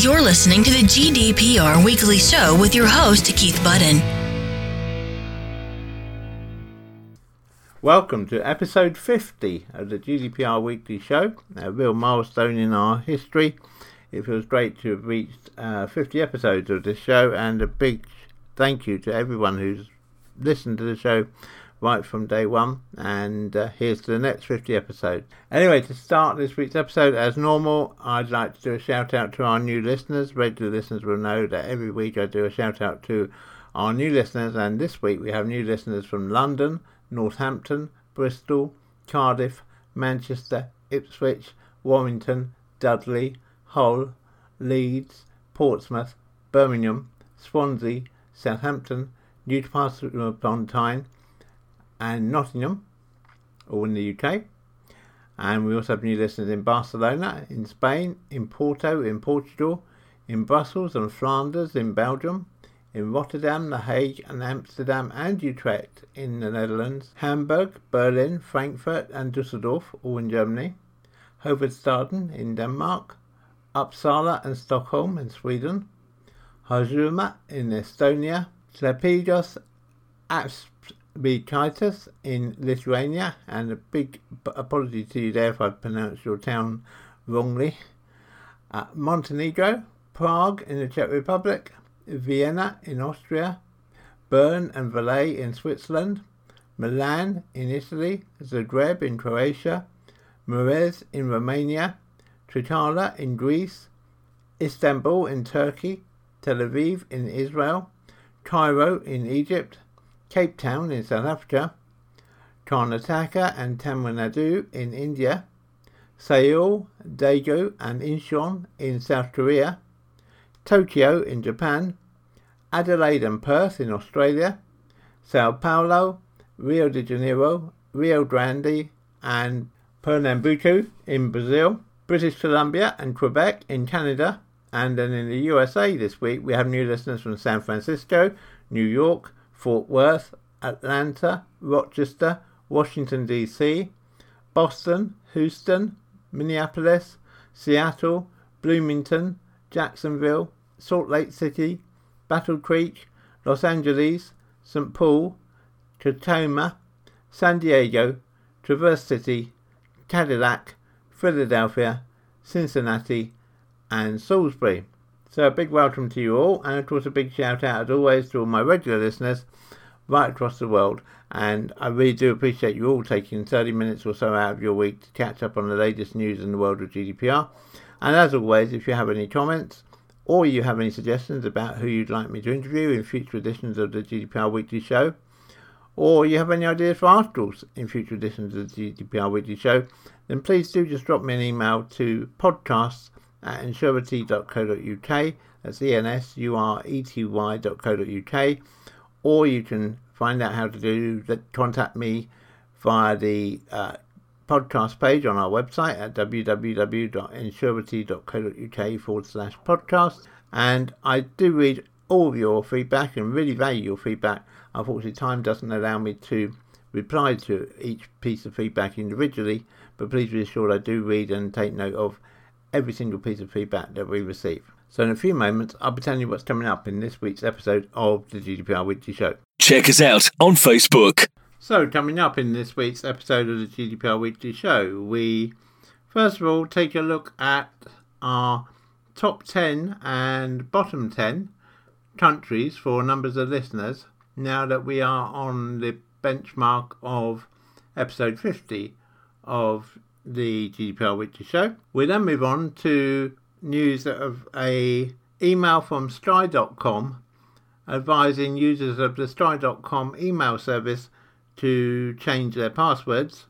You're listening to the GDPR Weekly Show with your host, Keith Budden. Welcome to episode 50 of the GDPR Weekly Show, a real milestone in our history. It feels great to have reached uh, 50 episodes of this show, and a big thank you to everyone who's listened to the show right from day one. And uh, here's to the next 50 episodes. Anyway, to start this week's episode, as normal, I'd like to do a shout out to our new listeners. Regular listeners will know that every week I do a shout out to our new listeners, and this week we have new listeners from London, Northampton, Bristol, Cardiff, Manchester, Ipswich, Warrington, Dudley, Hull, Leeds, Portsmouth, Birmingham, Swansea, Southampton, Newcastle upon Tyne, and Nottingham, all in the UK. And we also have new listeners in Barcelona, in Spain, in Porto, in Portugal, in Brussels and Flanders, in Belgium, in Rotterdam, The Hague, and Amsterdam and Utrecht in the Netherlands, Hamburg, Berlin, Frankfurt, and Dusseldorf, all in Germany, Hovedstaden in Denmark, Uppsala and Stockholm in Sweden, Harjumaa in Estonia, Klaipėdos, Aspikaitis in Lithuania, and a big apology to you there if I pronounced your town wrongly, uh, Montenegro, Prague in the Czech Republic, Vienna in Austria, Bern and Valais in Switzerland, Milan in Italy, Zagreb in Croatia, Mureș in Romania, Trikala in Greece, Istanbul in Turkey, Tel Aviv in Israel, Cairo in Egypt, Cape Town in South Africa, Karnataka and Tamil Nadu in India, Seoul, Daegu and Incheon in South Korea, Tokyo in Japan, Adelaide and Perth in Australia, Sao Paulo, Rio de Janeiro, Rio Grande and Pernambuco in Brazil, British Columbia and Quebec in Canada, and then in the USA this week we have new listeners from San Francisco, New York, Fort Worth, Atlanta, Rochester, Washington DC, Boston, Houston, Minneapolis, Seattle, Bloomington, Jacksonville, Salt Lake City, Battle Creek, Los Angeles, St. Paul, Tacoma, San Diego, Traverse City, Cadillac, Philadelphia, Cincinnati, and Salisbury. So a big welcome to you all, and of course a big shout out as always to all my regular listeners right across the world. And I really do appreciate you all taking 30 minutes or so out of your week to catch up on the latest news in the world of GDPR. And as always, if you have any comments or you have any suggestions about who you'd like me to interview in future editions of the GDPR Weekly Show, or you have any ideas for articles in future editions of the GDPR Weekly Show, then please do just drop me an email to podcasts at ensurety.co.uk. That's E-N-S-U-R-E-T-Y.co.uk. Or you can find out how to do that, contact me via the uh, podcast page on our website at www.ensurety.co.uk forward slash podcast. And I do read all your feedback and really value your feedback. Unfortunately, time doesn't allow me to reply to each piece of feedback individually, but please be assured I do read and take note of every single piece of feedback that we receive. So, in a few moments, I'll be telling you what's coming up in this week's episode of the GDPR Weekly Show. Check us out on Facebook. So, coming up in this week's episode of the GDPR Weekly Show, we first of all take a look at our top 10 and bottom 10 countries for numbers of listeners now that we are on the benchmark of episode 50 of the GDPR Weekly Show. We then move on to news of a email from Sky.com advising users of the Sky.com email service to change their passwords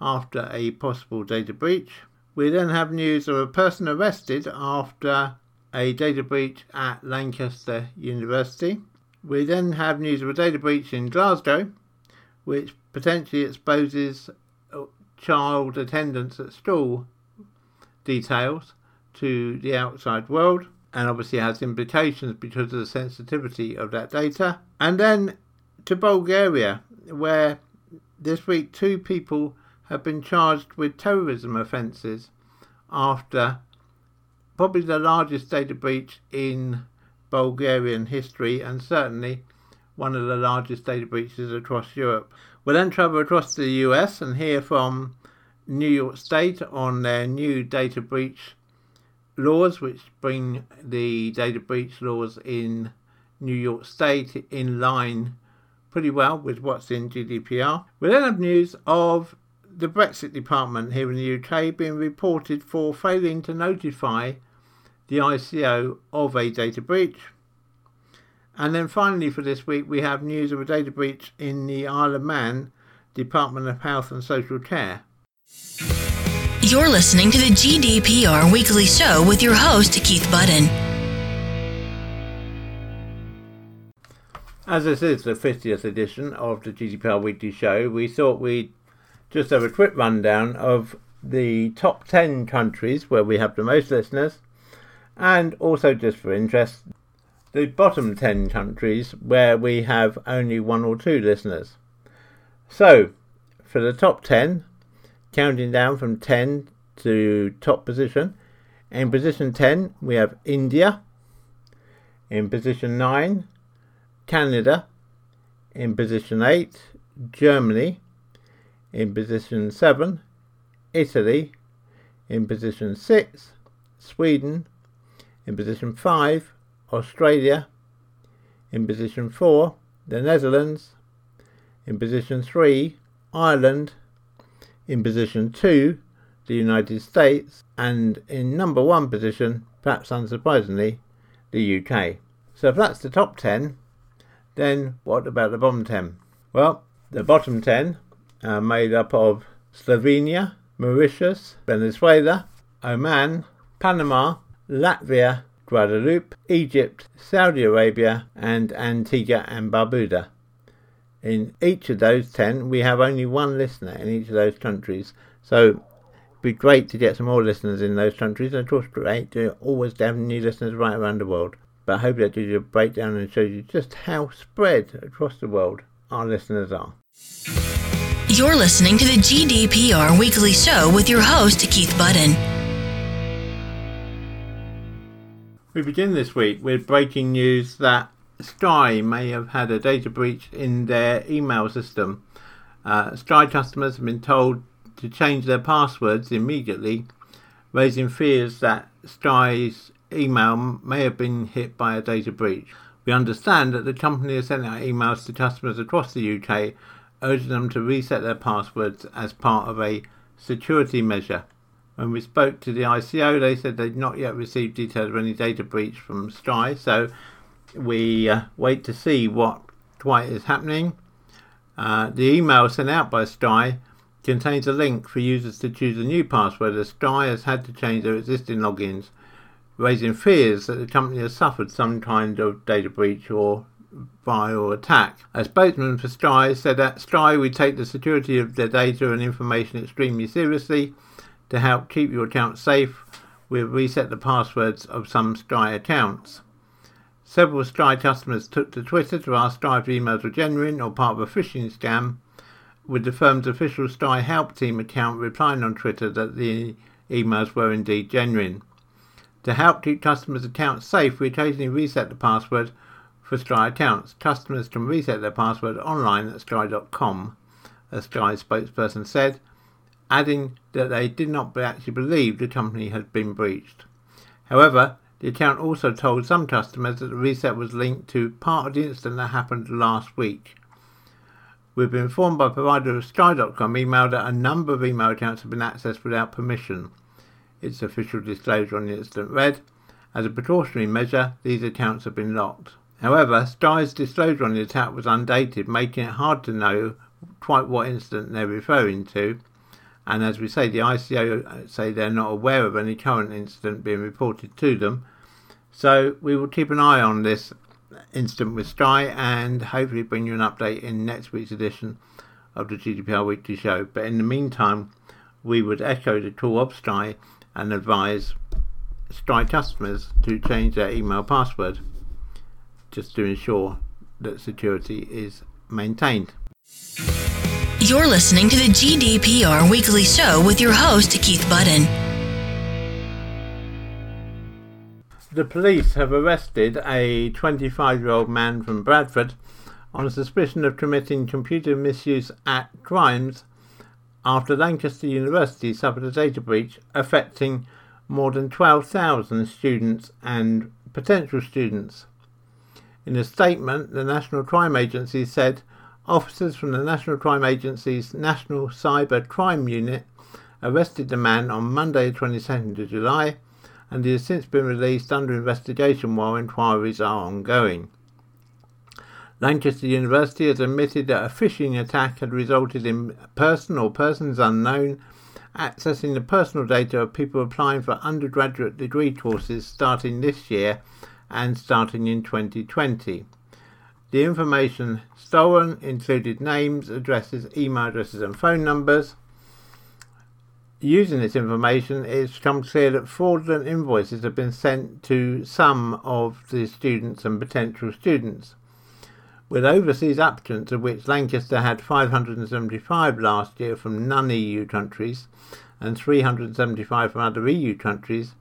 after a possible data breach. We then have news of a person arrested after a data breach at Lancaster University. We then have news of a data breach in Glasgow, which potentially exposes child attendance at school details to the outside world and obviously has implications because of the sensitivity of that data. And then to Bulgaria, where this week two people have been charged with terrorism offences after probably the largest data breach in Bulgarian history and certainly one of the largest data breaches across Europe. We'll then travel across the US and hear from New York State on their new data breach laws, which bring the data breach laws in New York State in line pretty well with what's in GDPR. We then have news of the Brexit Department here in the UK being reported for failing to notify the ICO of a data breach. And then finally for this week, we have news of a data breach in the Isle of Man Department of Health and Social Care. You're listening to the GDPR Weekly Show with your host, Keith Budden. As this is the 50th edition of the GDPR Weekly Show, we thought we'd just have a quick rundown of the top 10 countries where we have the most listeners, and also just for interest, the bottom 10 countries where we have only one or two listeners. So, for the top 10, counting down from 10 to top position. In position 10, we have India. In position 9, Canada. In position 8, Germany. In position 7, Italy. In position 6, Sweden. In position 5, Australia. In position 4, the Netherlands. In position 3, Ireland in position 2, the United States, and in number 1 position, perhaps unsurprisingly, the UK. So if that's the top 10, then what about the bottom 10? Well, the bottom 10 are made up of Slovenia, Mauritius, Venezuela, Oman, Panama, Latvia, Guadeloupe, Egypt, Saudi Arabia, and Antigua and Barbuda. In each of those 10, we have only one listener in each of those countries. So it'd be great to get some more listeners in those countries. And of course, great to always have new listeners right around the world. But I hope that gives you a breakdown and shows you just how spread across the world our listeners are. You're listening to the GDPR Weekly Show with your host, Keith Budden. We begin this week with breaking news that Sky may have had a data breach in their email system. Uh, Sky customers have been told to change their passwords immediately, raising fears that Sky's email may have been hit by a data breach. We understand that the company has sent out emails to customers across the UK urging them to reset their passwords as part of a security measure. When we spoke to the ICO, they said they'd not yet received details of any data breach from Sky, so we uh, wait to see what quite is happening. Uh, the email sent out by Sky contains a link for users to choose a new password as Sky has had to change their existing logins, raising fears that the company has suffered some kind of data breach or viral attack. A spokesman for Sky said that Sky would take the security of their data and information extremely seriously to help keep your account safe. We've reset the passwords of some Sky accounts. Several Sky customers took to Twitter to ask Sky if emails were genuine or part of a phishing scam, with the firm's official Sky Help Team account replying on Twitter that the emails were indeed genuine. To help keep customers' accounts safe, we occasionally reset the password for Sky accounts. Customers can reset their password online at sky.com, a Sky spokesperson said, adding that they did not actually believe the company had been breached. However, the account also told some customers that the reset was linked to part of the incident that happened last week. We've been informed by provider of Sky.com email that a number of email accounts have been accessed without permission. Its official disclosure on the incident read, As a precautionary measure, these accounts have been locked. However, Sky's disclosure on the attack was undated, making it hard to know quite what incident they're referring to. And as we say, the ICO uh, say they're not aware of any current incident being reported to them. So we will keep an eye on this incident with Sky and hopefully bring you an update in next week's edition of the GDPR Weekly Show. But in the meantime, we would echo the call of Sky and advise Sky customers to change their email password just to ensure that security is maintained. You're listening to the GDPR Weekly Show with your host, Keith Budden. The police have arrested a 25 year old man from Bradford on suspicion of committing computer misuse act crimes after Lancaster University suffered a data breach affecting more than 12,000 students and potential students. In a statement, the National Crime Agency said officers from the National Crime Agency's National Cyber Crime Unit arrested the man on Monday, 22nd of July and he has since been released under investigation while inquiries are ongoing. Lancaster University has admitted that a phishing attack had resulted in a person or persons unknown accessing the personal data of people applying for undergraduate degree courses starting this year and starting in 2020. The information stolen included names, addresses, email addresses, and phone numbers using this information, it's become clear that fraudulent invoices have been sent to some of the students and potential students. With overseas applicants, of which Lancaster had 575 last year from non EU countries and 375 from other EU countries,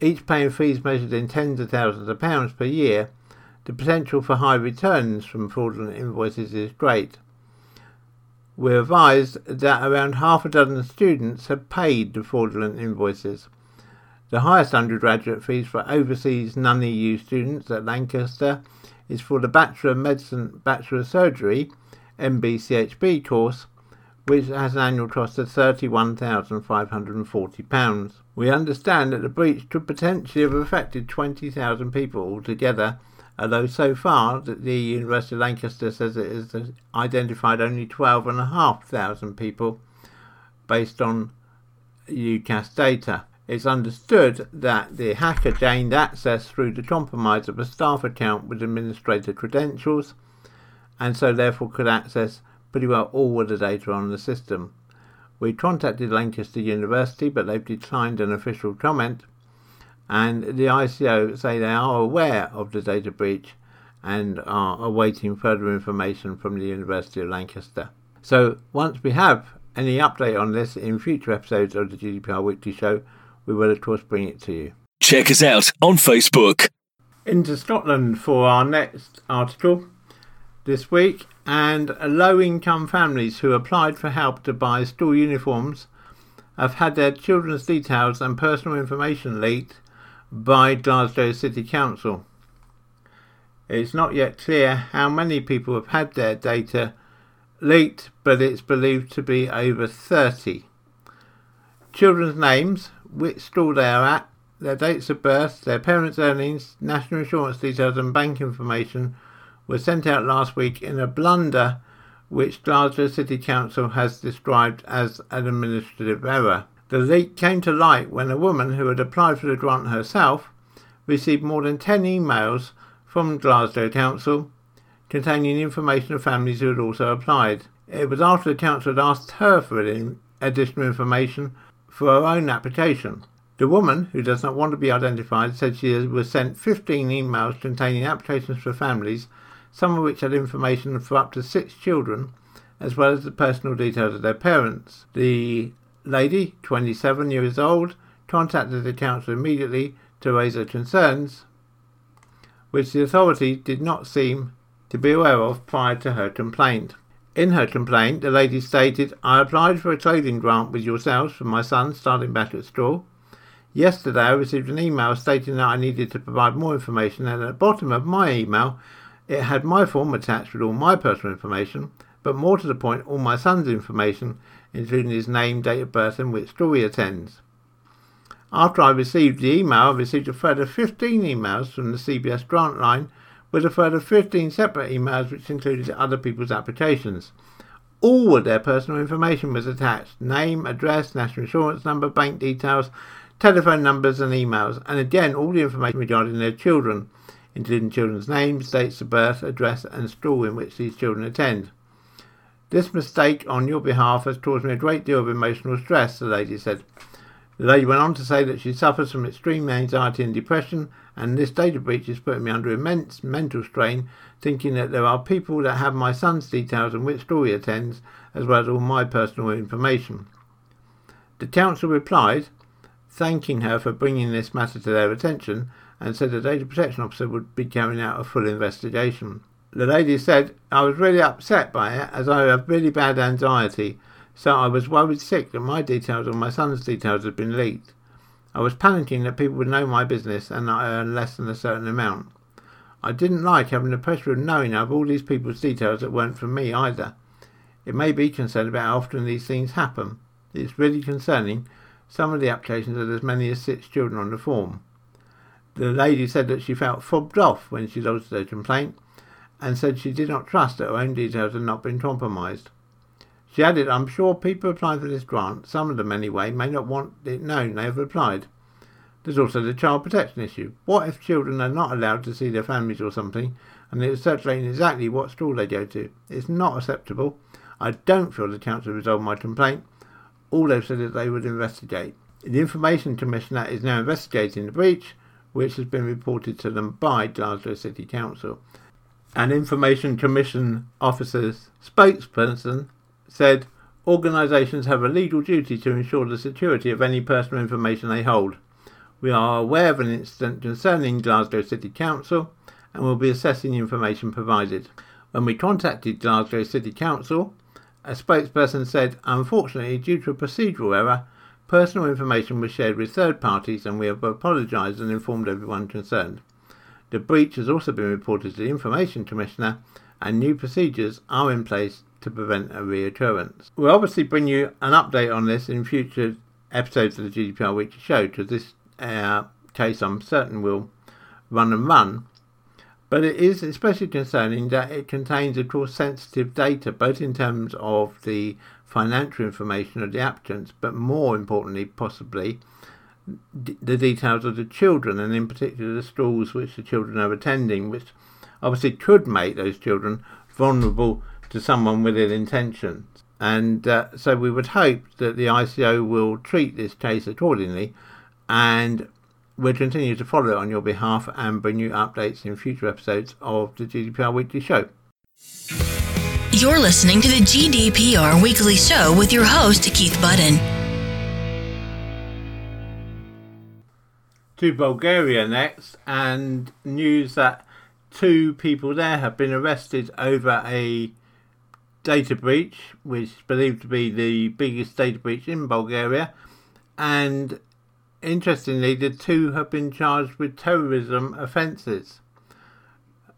each paying fees measured in tens of thousands of pounds per year, the potential for high returns from fraudulent invoices is great. We're advised that around half a dozen students have paid the fraudulent invoices. The highest undergraduate fees for overseas non EU students at Lancaster is for the Bachelor of Medicine, Bachelor of Surgery MBCHB course, which has an annual cost of £31,540. We understand that the breach could potentially have affected 20,000 people altogether although so far the University of Lancaster says it has identified only 12,500 people based on UCAS data. It's understood that the hacker gained access through the compromise of a staff account with administrator credentials and so therefore could access pretty well all of the data on the system. We contacted Lancaster University but they've declined an official comment and the ICO say they are aware of the data breach and are awaiting further information from the University of Lancaster. So once we have any update on this in future episodes of the GDPR Weekly Show, we will of course bring it to you. Check us out on Facebook. Into Scotland for our next article this week, and low income families who applied for help to buy school uniforms have had their children's details and personal information leaked by Glasgow City Council. It's not yet clear how many people have had their data leaked, but it's believed to be over 30. Children's names, which school they are at, their dates of birth, their parents' earnings, national insurance details, and bank information were sent out last week in a blunder which Glasgow City Council has described as an administrative error. The leak came to light when a woman who had applied for the grant herself received more than 10 emails from Glasgow Council containing information of families who had also applied. It was after the council had asked her for additional information for her own application. The woman, who does not want to be identified, said she was sent 15 emails containing applications for families, some of which had information for up to six children, as well as the personal details of their parents. The lady, 27 years old, contacted the council immediately to raise her concerns, which the authority did not seem to be aware of prior to her complaint. In her complaint, the lady stated, I applied for a clothing grant with yourselves for my son starting back at school. Yesterday I received an email stating that I needed to provide more information, and at the bottom of my email it had my form attached with all my personal information, but more to the point, all my son's information, including his name, date of birth, and which school he attends. After I received the email, I received a further 15 emails from the CBS grant line with a further 15 separate emails which included other people's applications. All of their personal information was attached name, address, national insurance number, bank details, telephone numbers, and emails, and again all the information regarding their children, including children's names, dates of birth, address, and school in which these children attend. This mistake on your behalf has caused me a great deal of emotional stress, the lady said. The lady went on to say that she suffers from extreme anxiety and depression, and this data breach is putting me under immense mental strain, thinking that there are people that have my son's details and which school he attends, as well as all my personal information. The council replied, thanking her for bringing this matter to their attention and said the data protection officer would be carrying out a full investigation. The lady said, I was really upset by it as I have really bad anxiety, so I was worried sick that my details or my son's details had been leaked. I was panicking that people would know my business and that I earn less than a certain amount. I didn't like having the pressure of knowing of all these people's details that weren't from me either. It may be concerned about how often these things happen. It's really concerning. Some of the applications had as many as six children on the form. The lady said that she felt fobbed off when she lodged her complaint and said she did not trust that her own details had not been compromised. She added, I'm sure people applying for this grant, some of them anyway, may not want it known they have applied. There's also the child protection issue. What if children are not allowed to see their families or something, and it's circulating exactly what school they go to? It's not acceptable. I don't feel the chance council resolved my complaint. All they've said is they would investigate. The Information Commissioner is now investigating the breach, which has been reported to them by Glasgow City Council. An Information Commission officer's spokesperson said organisations have a legal duty to ensure the security of any personal information they hold. We are aware of an incident concerning Glasgow City Council and will be assessing the information provided. When we contacted Glasgow City Council, a spokesperson said, unfortunately, due to a procedural error, personal information was shared with third parties and we have apologised and informed everyone concerned. The breach has also been reported to the Information Commissioner and new procedures are in place to prevent a reoccurrence. We'll obviously bring you an update on this in future episodes of the GDPR Weekly Show because this uh, case I'm certain will run and run. But it is especially concerning that it contains, of course, sensitive data, both in terms of the financial information of the applicants, but more importantly, possibly, d- the details of the children, and in particular the schools which the children are attending, which obviously could make those children vulnerable to someone with ill intentions. And uh, so we would hope that the ICO will treat this case accordingly and we'll continue to follow it on your behalf and bring you updates in future episodes of the GDPR Weekly Show. You're listening to the GDPR Weekly Show with your host, Keith Budden. To Bulgaria next, and news that two people there have been arrested over a data breach, which is believed to be the biggest data breach in Bulgaria, and interestingly, the two have been charged with terrorism offences.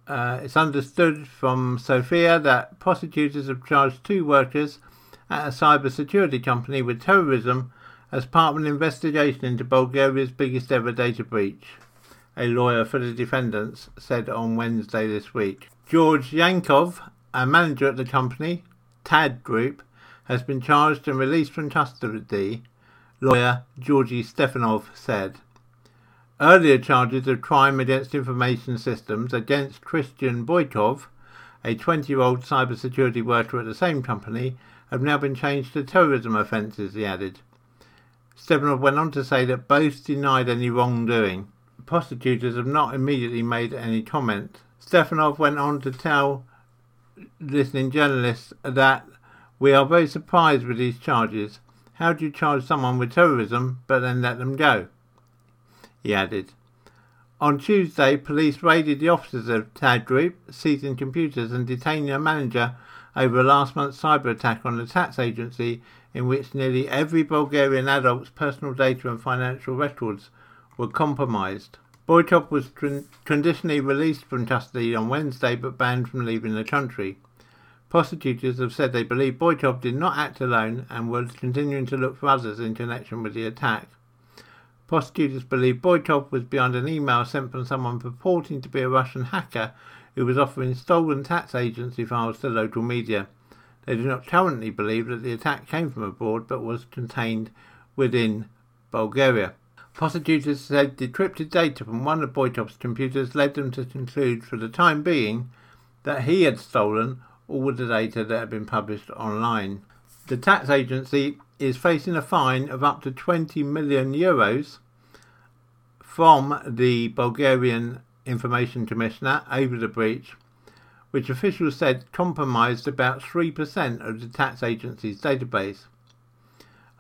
Uh, it's understood from Sofia that prosecutors have charged two workers at a cyber security company with terrorism as part of an investigation into Bulgaria's biggest ever data breach. A lawyer for the defendants said on Wednesday this week. George Yankov, a manager at the company, TAD Group, has been charged and released from custody lawyer Georgy Stefanov said. Earlier charges of crime against information systems against Kristian Boykov, a 20 year old cybersecurity worker at the same company, have now been changed to terrorism offences, he added. Stefanov went on to say that both denied any wrongdoing. Prosecutors have not immediately made any comment. Stefanov went on to tell listening journalists that we are very surprised with these charges how do you charge someone with terrorism but then let them go? He added. On Tuesday, police raided the offices of TAD Group, seizing computers and detaining a manager over last month's cyber attack on the tax agency in which nearly every Bulgarian adult's personal data and financial records were compromised. Boykov was conditionally released from custody on Wednesday but banned from leaving the country. Prosecutors have said they believe Boykov did not act alone and was continuing to look for others in connection with the attack. Prosecutors believe Boykov was behind an email sent from someone purporting to be a Russian hacker who was offering stolen tax agency files to local media. They do not currently believe that the attack came from abroad but was contained within Bulgaria. Prosecutors said decrypted data from one of Boykov's computers led them to conclude for the time being that he had stolen all the data that had been published online. The tax agency is facing a fine of up to 20 million euros from the Bulgarian Information Commissioner over the breach, which officials said compromised about 3% of the tax agency's database.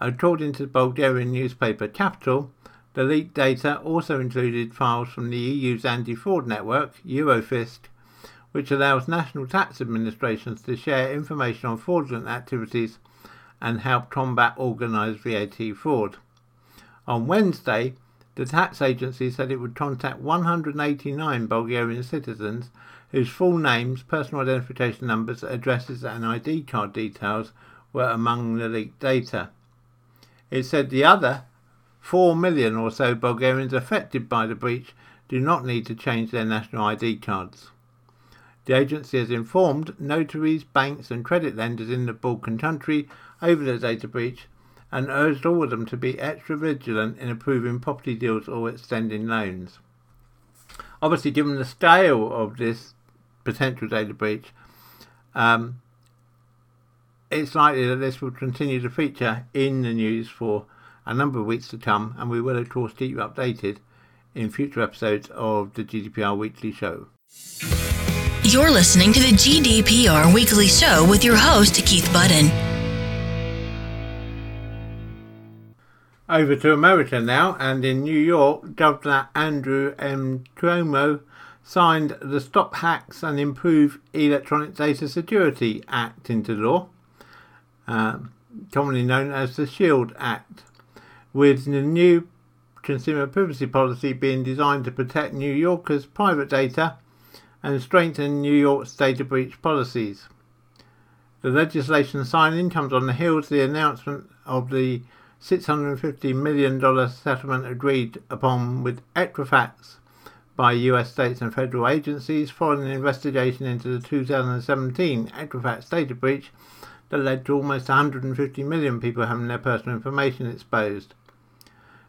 According to the Bulgarian newspaper Capital, The leaked data also included files from the EU's anti-fraud network, Eurofisc, which allows national tax administrations to share information on fraudulent activities and help combat organised VAT fraud. On Wednesday, the tax agency said it would contact 189 Bulgarian citizens whose full names, personal identification numbers, addresses, and ID card details were among the leaked data. It said the other 4 million or so Bulgarians affected by the breach do not need to change their national ID cards. The agency has informed notaries, banks, and credit lenders in the Balkan country over the data breach and urged all of them to be extra vigilant in approving property deals or extending loans. Obviously, given the scale of this potential data breach, um, it's likely that this will continue to feature in the news for a number of weeks to come, and we will, of course, keep you updated in future episodes of the GDPR Weekly Show. You're listening to the GDPR Weekly Show with your host, Keith Budden. Over to America now, and in New York, Governor Andrew M. Cuomo signed the Stop Hacks and Improve Electronic Data Security Act into law, uh, commonly known as the SHIELD Act, with the new consumer privacy policy being designed to protect New Yorkers' private data and strengthen New York's data breach policies. The legislation signing comes on the heels of the announcement of the $650 million settlement agreed upon with Equifax by US states and federal agencies following an investigation into the 2017 Equifax data breach that led to almost 150 million people having their personal information exposed.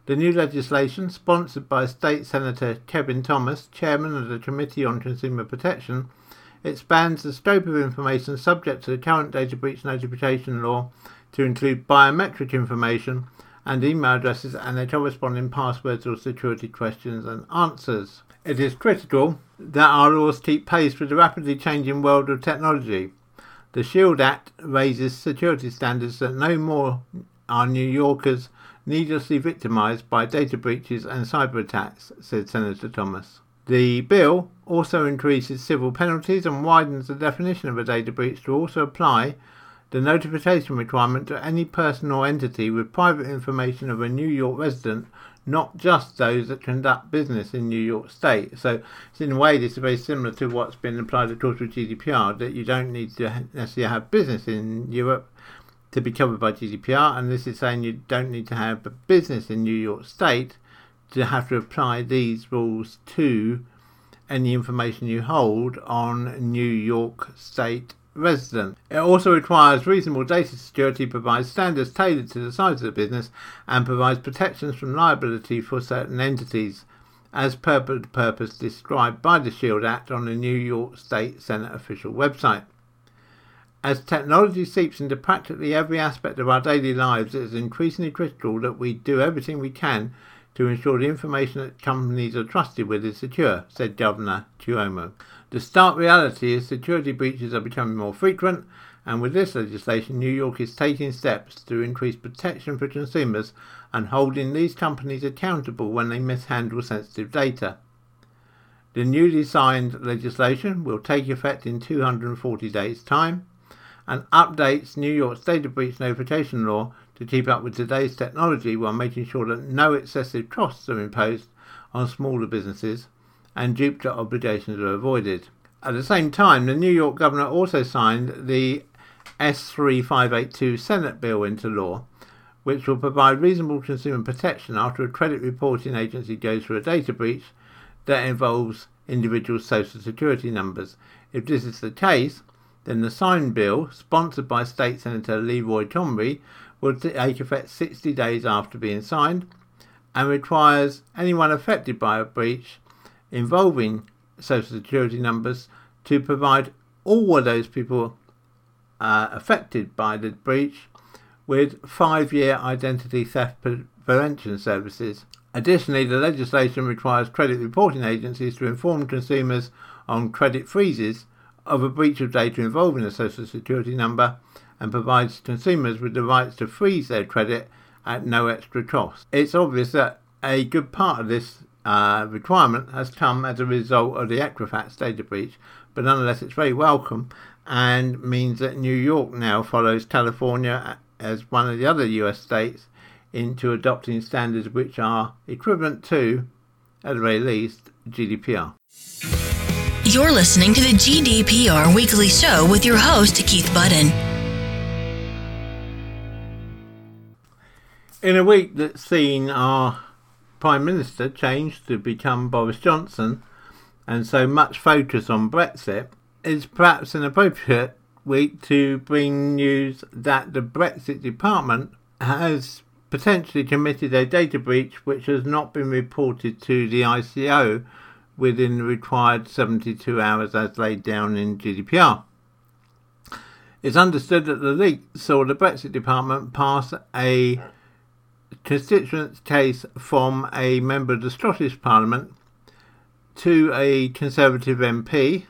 The new legislation, sponsored by State Senator Kevin Thomas, chairman of the Committee on Consumer Protection, expands the scope of information subject to the current data breach notification law to include biometric information and email addresses and their corresponding passwords or security questions and answers. It is critical that our laws keep pace with the rapidly changing world of technology. The SHIELD Act raises security standards that no more are New Yorkers needlessly victimised by data breaches and cyber attacks, said Senator Thomas. The bill also increases civil penalties and widens the definition of a data breach to also apply the notification requirement to any person or entity with private information of a New York resident, not just those that conduct business in New York State. So, in a way, this is very similar to what's been applied, of course, with GDPR, that you don't need to necessarily have business in Europe to be covered by GDPR, and this is saying you don't need to have a business in New York State to have to apply these rules to any information you hold on New York State resident. It also requires reasonable data security, provides standards tailored to the size of the business, and provides protections from liability for certain entities, as per the purpose described by the SHIELD Act on the New York State Senate official website. As technology seeps into practically every aspect of our daily lives, it is increasingly critical that we do everything we can to ensure the information that companies are trusted with is secure, said Governor Cuomo. The stark reality is security breaches are becoming more frequent, and with this legislation, New York is taking steps to increase protection for consumers and holding these companies accountable when they mishandle sensitive data. The newly signed legislation will take effect in 240 days' time and updates New York's data breach notification law to keep up with today's technology while making sure that no excessive costs are imposed on smaller businesses and duplicate obligations are avoided. At the same time, the New York governor also signed the S3582 Senate bill into law, which will provide reasonable consumer protection after a credit reporting agency goes through a data breach that involves individual social security numbers. If this is the case, then the signed bill, sponsored by State Senator Leroy Comrie, will take effect 60 days after being signed and requires anyone affected by a breach involving social security numbers to provide all of those people uh, affected by the breach with five year identity theft prevention services. Additionally, the legislation requires credit reporting agencies to inform consumers on credit freezes of a breach of data involving a social security number and provides consumers with the rights to freeze their credit at no extra cost. It's obvious that A good part of this uh, requirement has come as a result of the Equifax data breach, but nonetheless, it's very welcome and means that New York now follows California as one of the other US states into adopting standards which are equivalent to, at the very least, GDPR. You're listening to the GDPR Weekly Show with your host, Keith Budden. In a week that's seen our Prime Minister change to become Boris Johnson, and so much focus on Brexit, is perhaps an appropriate week to bring news that the Brexit Department has potentially committed a data breach which has not been reported to the ICO within the required 72 hours as laid down in GDPR. It's understood that the leak saw the Brexit Department pass a constituent case from a member of the Scottish Parliament to a Conservative MP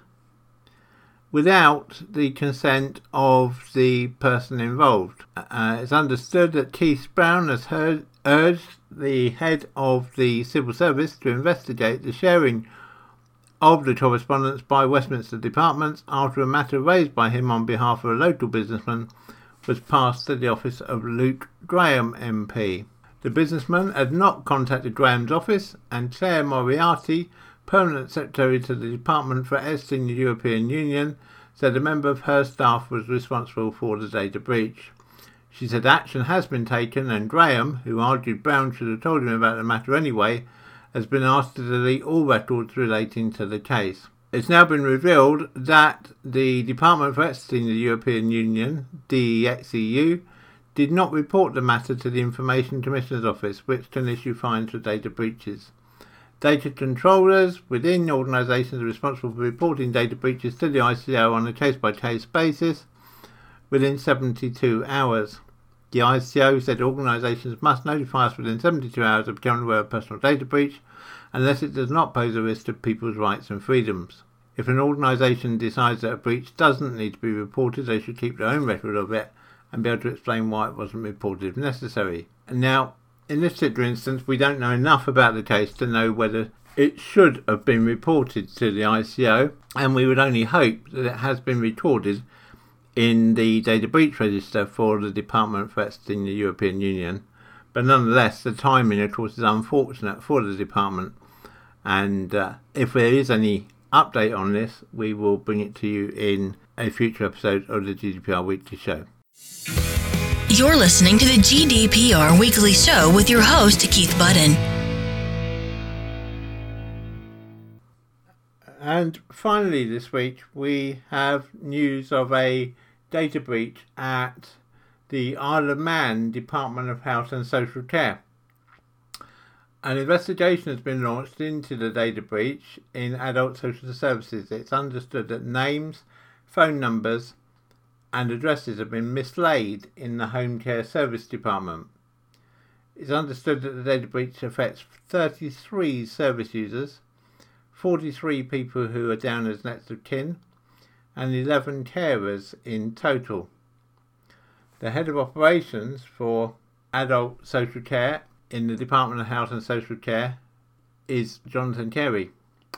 without the consent of the person involved. Uh, it's understood that Keith Brown has heard, urged the head of the civil service to investigate the sharing of the correspondence by Westminster departments after a matter raised by him on behalf of a local businessman was passed to the office of Luke Graham MP. The businessman had not contacted Graham's office, and Claire Moriarty Permanent Secretary to the Department for Exiting the European Union, said a member of her staff was responsible for the data breach. She said action has been taken, and Graham, who argued Brown should have told him about the matter anyway, has been asked to delete all records relating to the case. It's now been revealed that the Department for Exiting the European Union, DEXEU, did not report the matter to the Information Commissioner's Office, which can issue fines for data breaches. Data controllers within organisations are responsible for reporting data breaches to the ICO on a case by case basis within 72 hours. The ICO said organisations must notify us within 72 hours of becoming aware of personal data breach unless it does not pose a risk to people's rights and freedoms. If an organisation decides that a breach doesn't need to be reported, they should keep their own record of it and be able to explain why it wasn't reported if necessary. Now, in this particular instance, we don't know enough about the case to know whether it should have been reported to the ICO, and we would only hope that it has been recorded in the data breach register for the Department for Exiting the European Union. But nonetheless, the timing, of course, is unfortunate for the department. And uh, if there is any update on this, we will bring it to you in a future episode of the GDPR Weekly Show. You're listening to the GDPR Weekly Show with your host, Keith Budden. And finally, this week, we have news of a data breach at the Isle of Man Department of Health and Social Care. An investigation has been launched into the data breach in adult social services. It's understood that names, phone numbers, and addresses have been mislaid in the Home Care Service Department. It's understood that the data breach affects 33 service users, 43 people who are down as next of kin, and 11 carers in total. The head of operations for adult social care in the Department of Health and Social Care is Jonathan Carey,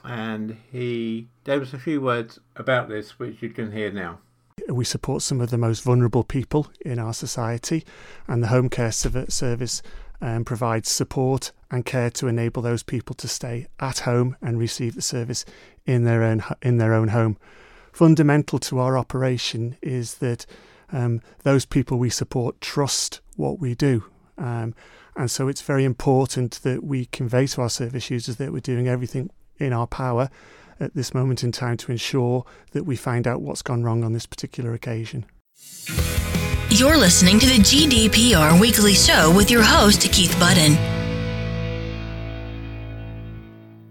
and he gave us a few words about this, which you can hear now. We support some of the most vulnerable people in our society, and the Home Care Service um, provides support and care to enable those people to stay at home and receive the service in their own in their own home. Fundamental to our operation is that um, those people we support trust what we do. Um, and so it's very important that we convey to our service users that we're doing everything in our power at this moment in time to ensure that we find out what's gone wrong on this particular occasion. You're listening to the GDPR Weekly Show with your host, Keith Budden.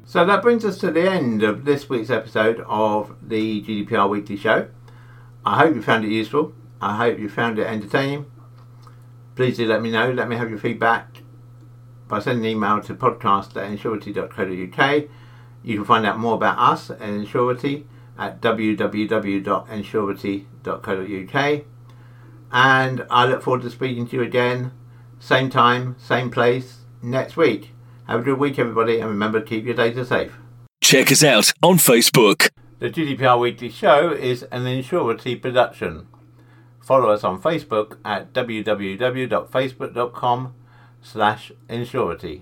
So that brings us to the end of this week's episode of the GDPR Weekly Show. I hope you found it useful. I hope you found it entertaining. Please do let me know. Let me have your feedback by sending an email to podcast at ensurety.co.uk you can find out more about us and Ensurety at www.ensurety.co.uk. And I look forward to speaking to you again, same time, same place, next week. Have a good week, everybody, and remember to keep your data safe. Check us out on Facebook. The GDPR Weekly Show is an Ensurety production. Follow us on Facebook at www.facebook.com slash Ensurety.